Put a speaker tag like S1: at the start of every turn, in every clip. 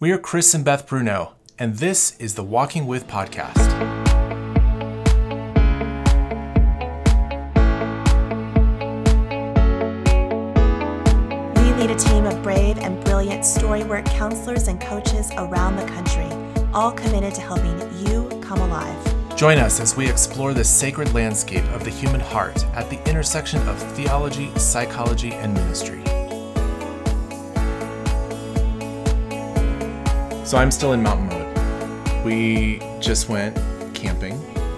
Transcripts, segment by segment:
S1: We are Chris and Beth Bruno, and this is the Walking With podcast.
S2: We lead a team of brave and brilliant storywork counselors and coaches around the country, all committed to helping you come alive.
S1: Join us as we explore the sacred landscape of the human heart at the intersection of theology, psychology, and ministry. So I'm still in mountain mode. We just went camping,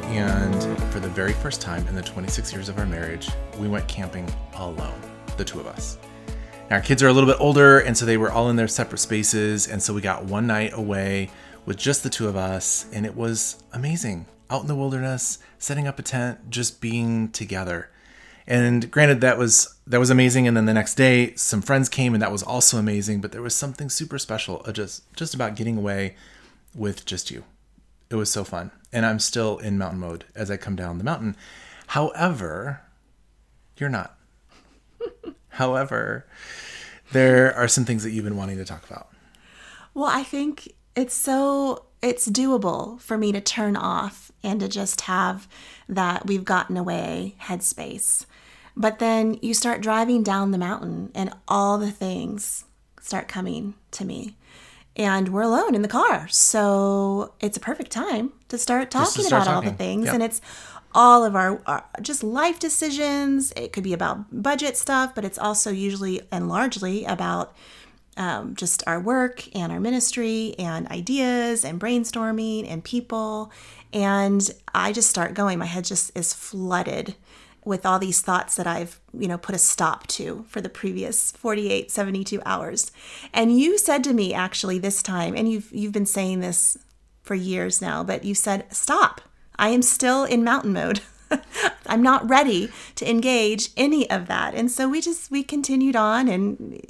S1: and for the very first time in the 26 years of our marriage, we went camping alone, the two of us. Our kids are a little bit older, and so they were all in their separate spaces, and so we got one night away with just the two of us, and it was amazing. Out in the wilderness, setting up a tent, just being together. And granted, that was that was amazing. And then the next day, some friends came, and that was also amazing. But there was something super special, uh, just just about getting away with just you. It was so fun, and I'm still in mountain mode as I come down the mountain. However, you're not. However, there are some things that you've been wanting to talk about.
S2: Well, I think it's so it's doable for me to turn off and to just have that we've gotten away headspace. But then you start driving down the mountain and all the things start coming to me. And we're alone in the car. So it's a perfect time to start
S1: Just to
S2: talking
S1: start
S2: about all the things.
S1: Yep.
S2: And it's all of our, our just life decisions. It could be about budget stuff, but it's also usually and largely about um, just our work and our ministry and ideas and brainstorming and people. And I just start going. My head just is flooded with all these thoughts that I've, you know, put a stop to for the previous 48, 72 hours. And you said to me actually this time, and you've you've been saying this for years now, but you said, stop. I am still in mountain mode. I'm not ready to engage any of that. And so we just we continued on and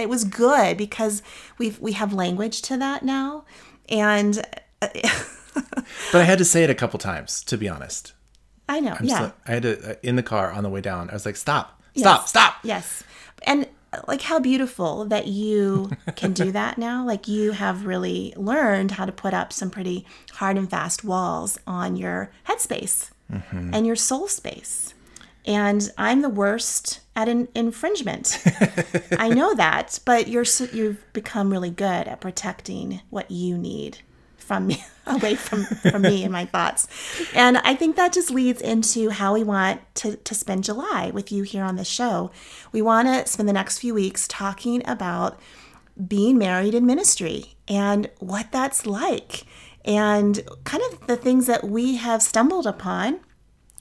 S2: it was good because we've we have language to that now. And
S1: But I had to say it a couple times, to be honest.
S2: I know,
S1: I'm
S2: yeah.
S1: still- I had to uh, in the car on the way down. I was like, "Stop! Stop!
S2: Yes.
S1: Stop!"
S2: Yes. And uh, like how beautiful that you can do that now. Like you have really learned how to put up some pretty hard and fast walls on your headspace
S1: Mm-hmm.
S2: and your soul space. And I'm the worst at an infringement. I know that, but you're so, you've become really good at protecting what you need from me away from from me and my thoughts. And I think that just leads into how we want to to spend July with you here on the show. We want to spend the next few weeks talking about being married in ministry and what that's like and kind of the things that we have stumbled upon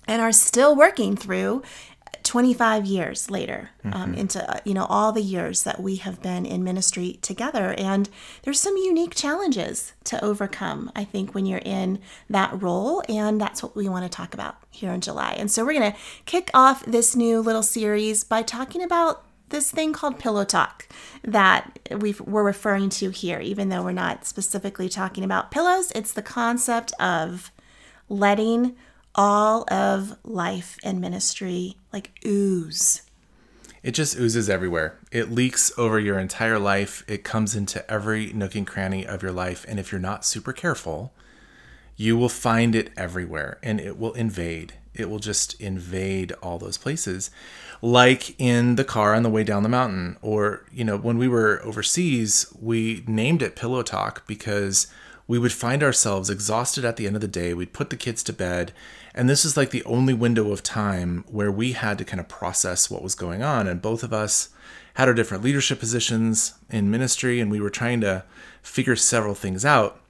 S2: and are still working through 25 years later um, into uh, you know all the years that we have been in ministry together. And there's some unique challenges to overcome i think when you're in that role and that's what we want to talk about here in july. And so we're going to kick off this new little series by talking about this thing called pillow talk that we've, we're referring to here. Even though we're not specifically talking about pillows it's the concept of letting all of life and ministry like ooze.
S1: It just oozes everywhere. It leaks over your entire life. It comes into every nook and cranny of your life. And if you're not super careful, you will find it everywhere and it will invade. It will just invade all those places. Like in the car on the way down the mountain, or, you know, when we were overseas, we named it Pillow Talk because we would find ourselves exhausted at the end of the day. We'd put the kids to bed. And this is like the only window of time where we had to kind of process what was going on. And both of us had our different leadership positions in ministry, and we were trying to figure several things out.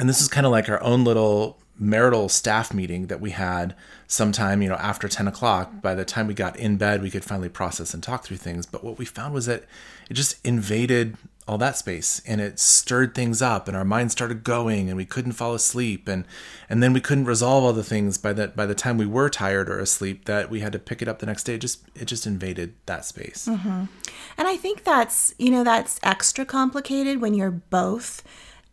S1: And this is kind of like our own little marital staff meeting that we had sometime, you know, after 10 o'clock. By the time we got in bed, we could finally process and talk through things. But what we found was that it just invaded all that space and it stirred things up and our minds started going and we couldn't fall asleep and and then we couldn't resolve all the things by that by the time we were tired or asleep that we had to pick it up the next day it just it just invaded that space mm-hmm.
S2: And I think that's, you know, that's extra complicated when you're both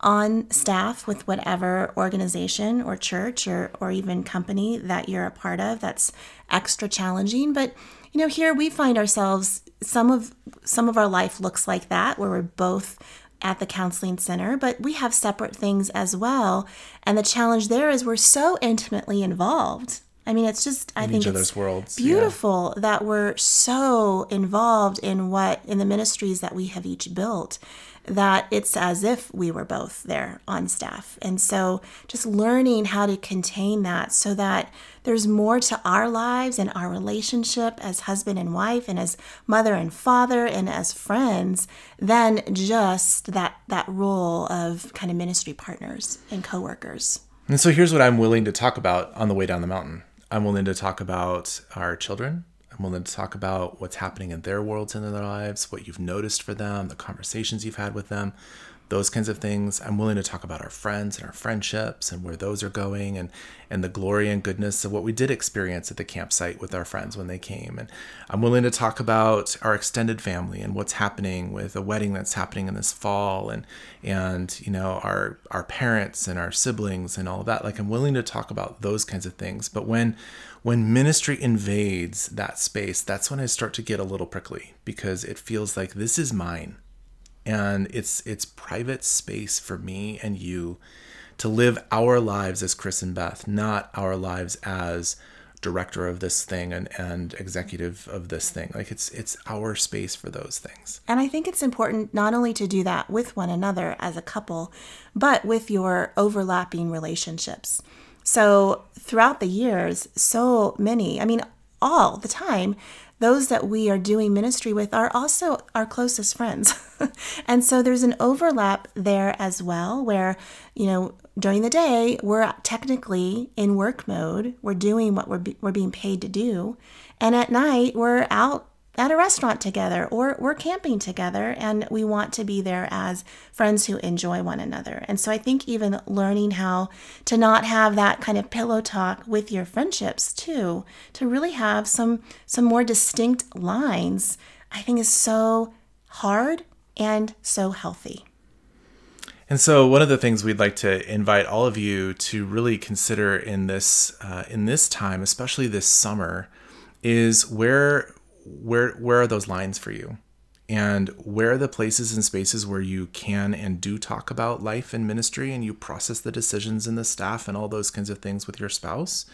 S2: on staff with whatever organization or church or, or even company that you're a part of. That's extra challenging. But, you know, here we find ourselves some of some of our life looks like that where we're both at the counseling center, but we have separate things as well. And the challenge there is we're so intimately involved. I mean, it's just I
S1: In
S2: think
S1: each
S2: it's
S1: other's worlds, yeah.
S2: beautiful that we're so involved in what in the ministries that we have each built that it's as if we were both there on staff. And so just learning how to contain that so that there's more to our lives and our relationship as husband and wife and as mother and father and as friends than just that that role of kind of ministry partners and coworkers.
S1: And so here's what I'm willing to talk about on the way down the mountain. I'm willing to talk about our children. I'm willing to talk about what's happening in their worlds and in their lives, what you've noticed for them, the conversations you've had with them, those kinds of things. I'm willing to talk about our friends and our friendships and where those are going and and the glory and goodness of what we did experience at the campsite with our friends when they came. And I'm willing to talk about our extended family and what's happening with a wedding that's happening in this fall and and you know our our parents and our siblings and all of that. Like I'm willing to talk about those kinds of things. But when when ministry invades that space, that's when I start to get a little prickly because it feels like this is mine and it's it's private space for me and you to live our lives as Chris and Beth, not our lives as director of this thing and, and executive of this thing. Like it's it's our space for those things.
S2: And I think it's important not only to do that with one another as a couple, but with your overlapping relationships. So throughout the years, so many, I mean, all the time, those that we are doing ministry with are also our closest friends. and so there's an overlap there as well, where, you know, during the day, we're technically in work mode, we're doing what we're, be- we're being paid to do. And at night, we're out at a restaurant together or we're camping together and we want to be there as friends who enjoy one another. And so I think even learning how to not have that kind of pillow talk with your friendships too, to really have some some more distinct lines, I think is so hard and so healthy.
S1: And so, one of the things we'd like to invite all of you to really consider in this uh, in this time, especially this summer, is where where where are those lines for you, and where are the places and spaces where you can and do talk about life and ministry, and you process the decisions and the staff and all those kinds of things with your spouse,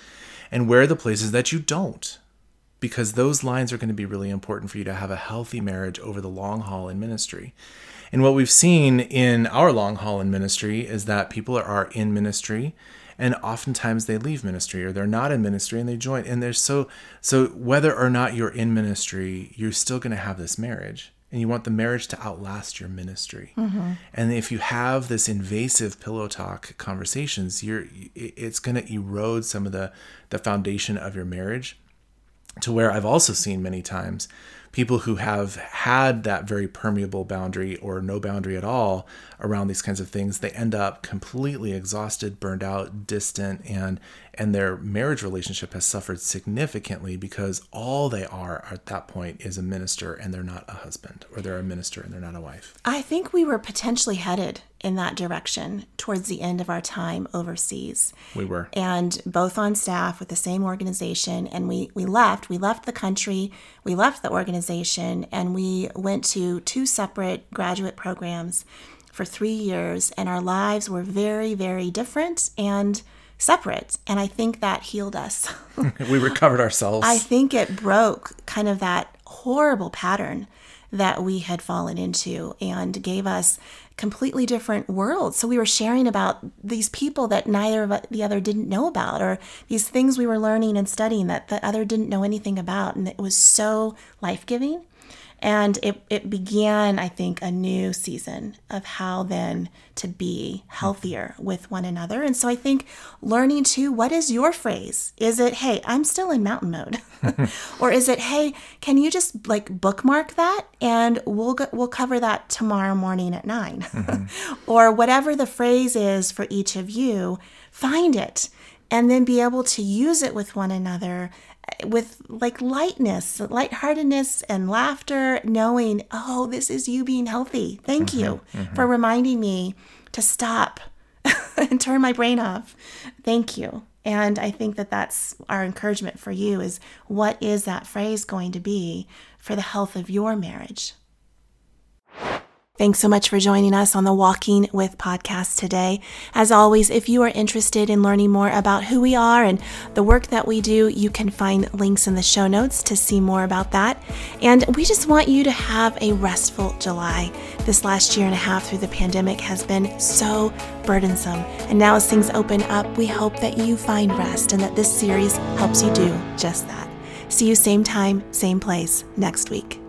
S1: and where are the places that you don't, because those lines are going to be really important for you to have a healthy marriage over the long haul in ministry. And what we've seen in our long haul in ministry is that people are in ministry and oftentimes they leave ministry or they're not in ministry and they join. And there's so so whether or not you're in ministry you're still going to have this marriage. And you want the marriage to outlast your ministry. Mm-hmm. And if you have this invasive pillow talk conversations you're it's going to erode some of the the foundation of your marriage to where I've also seen many times people who have had that very permeable boundary or no boundary at all around these kinds of things they end up completely exhausted burned out distant and and their marriage relationship has suffered significantly because all they are at that point is a minister and they're not a husband or they're a minister and they're not a wife.
S2: I think we were potentially headed in that direction towards the end of our time overseas.
S1: we were.
S2: And both on staff with the same organization and we we left we left the country we left the organization and we went to two separate graduate programs for 3 years and our lives were very very different and separate. And i think that healed us.
S1: We recovered ourselves.
S2: I think it broke kind of that horrible pattern that we had fallen into and gave us completely different worlds. So we were sharing about these people that neither of the other didn't know about, or these things we were learning and studying that the other didn't know anything about. And it was so life giving. And it, it began, I think, a new season of how then to be healthier with one another. And so I think learning to what is your phrase? Is it, hey, I'm still in mountain mode? or is it, hey, can you just like bookmark that and we'll go, we'll cover that tomorrow morning at 9 mm-hmm. or whatever the phrase is for each of you, find it and then be able to use it with one another with like lightness, lightheartedness, and laughter, knowing, oh, this is you being healthy. Thank mm-hmm, you mm-hmm. for reminding me to stop and turn my brain off. Thank you. And I think that that's our encouragement for you is what is that phrase going to be for the health of your marriage? Thanks so much for joining us on the Walking with podcast today. As always, if you are interested in learning more about who we are and the work that we do, you can find links in the show notes to see more about that. And we just want you to have a restful July. This last year and a half through the pandemic has been so burdensome. And now, as things open up, we hope that you find rest and that this series helps you do just that. See you same time, same place next week.